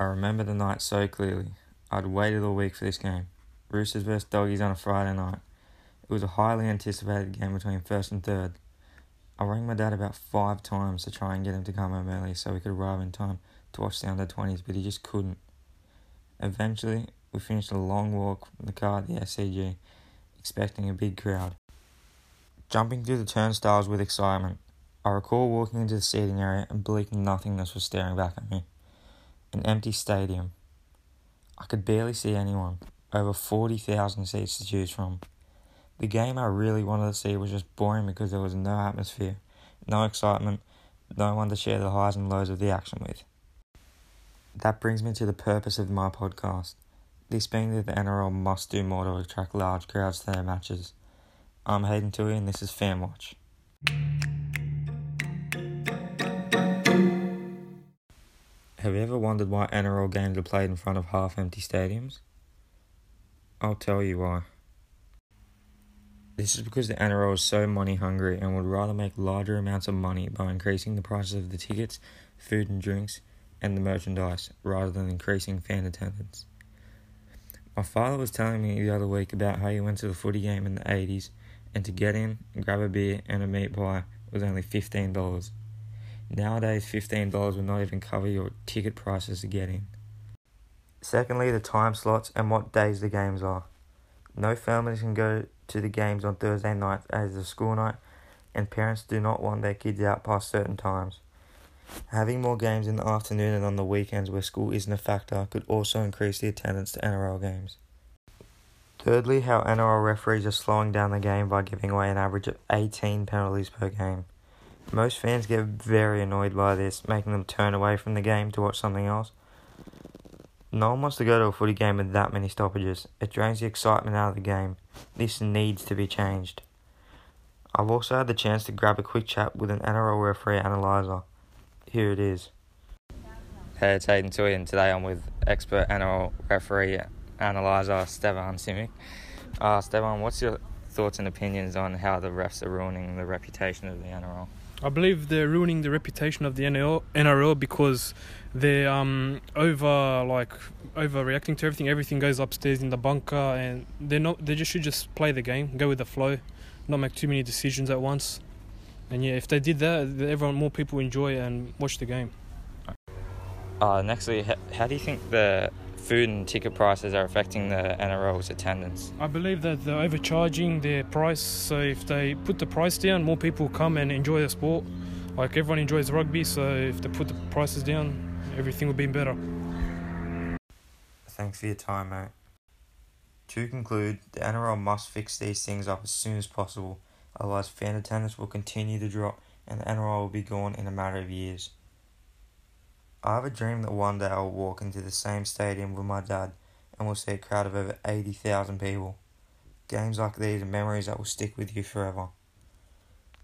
I remember the night so clearly. I'd waited all week for this game. Roosters vs Doggies on a Friday night. It was a highly anticipated game between first and third. I rang my dad about five times to try and get him to come home early so we could arrive in time to watch the under 20s, but he just couldn't. Eventually, we finished a long walk from the car at the SCG, expecting a big crowd. Jumping through the turnstiles with excitement, I recall walking into the seating area and bleak nothingness was staring back at me. An empty stadium. I could barely see anyone. Over 40,000 seats to choose from. The game I really wanted to see was just boring because there was no atmosphere, no excitement, no one to share the highs and lows of the action with. That brings me to the purpose of my podcast. This being that the NRL must do more to attract large crowds to their matches. I'm Hayden Tui and this is Fan Watch. Have you ever wondered why NRL games are played in front of half empty stadiums? I'll tell you why. This is because the NRL is so money hungry and would rather make larger amounts of money by increasing the prices of the tickets, food and drinks, and the merchandise rather than increasing fan attendance. My father was telling me the other week about how he went to the footy game in the 80s and to get in, grab a beer and a meat pie was only $15. Nowadays, $15 will not even cover your ticket prices to get in. Secondly, the time slots and what days the games are. No families can go to the games on Thursday nights as a school night, and parents do not want their kids out past certain times. Having more games in the afternoon and on the weekends where school isn't a factor could also increase the attendance to NRL games. Thirdly, how NRL referees are slowing down the game by giving away an average of 18 penalties per game. Most fans get very annoyed by this, making them turn away from the game to watch something else. No one wants to go to a footy game with that many stoppages. It drains the excitement out of the game. This needs to be changed. I've also had the chance to grab a quick chat with an NRL referee analyzer. Here it is. Hey, it's Hayden Tui, and today I'm with expert NRL referee analyzer Stevan Simic. Uh, Stevan, what's your thoughts and opinions on how the refs are ruining the reputation of the NRL? I believe they're ruining the reputation of the NRL, NRL because they're um, over like overreacting to everything. Everything goes upstairs in the bunker, and they're not. They just should just play the game, go with the flow, not make too many decisions at once. And yeah, if they did that, everyone more people enjoy and watch the game. Uh, nextly, how do you think the food and ticket prices are affecting the NRL's attendance? I believe that they're overcharging their price. So if they put the price down, more people come and enjoy the sport. Like everyone enjoys rugby, so if they put the prices down, everything will be better. Thanks for your time, mate. To conclude, the NRL must fix these things up as soon as possible, otherwise fan attendance will continue to drop and the NRL will be gone in a matter of years. I have a dream that one day I'll walk into the same stadium with my dad and we'll see a crowd of over 80,000 people. Games like these are memories that will stick with you forever.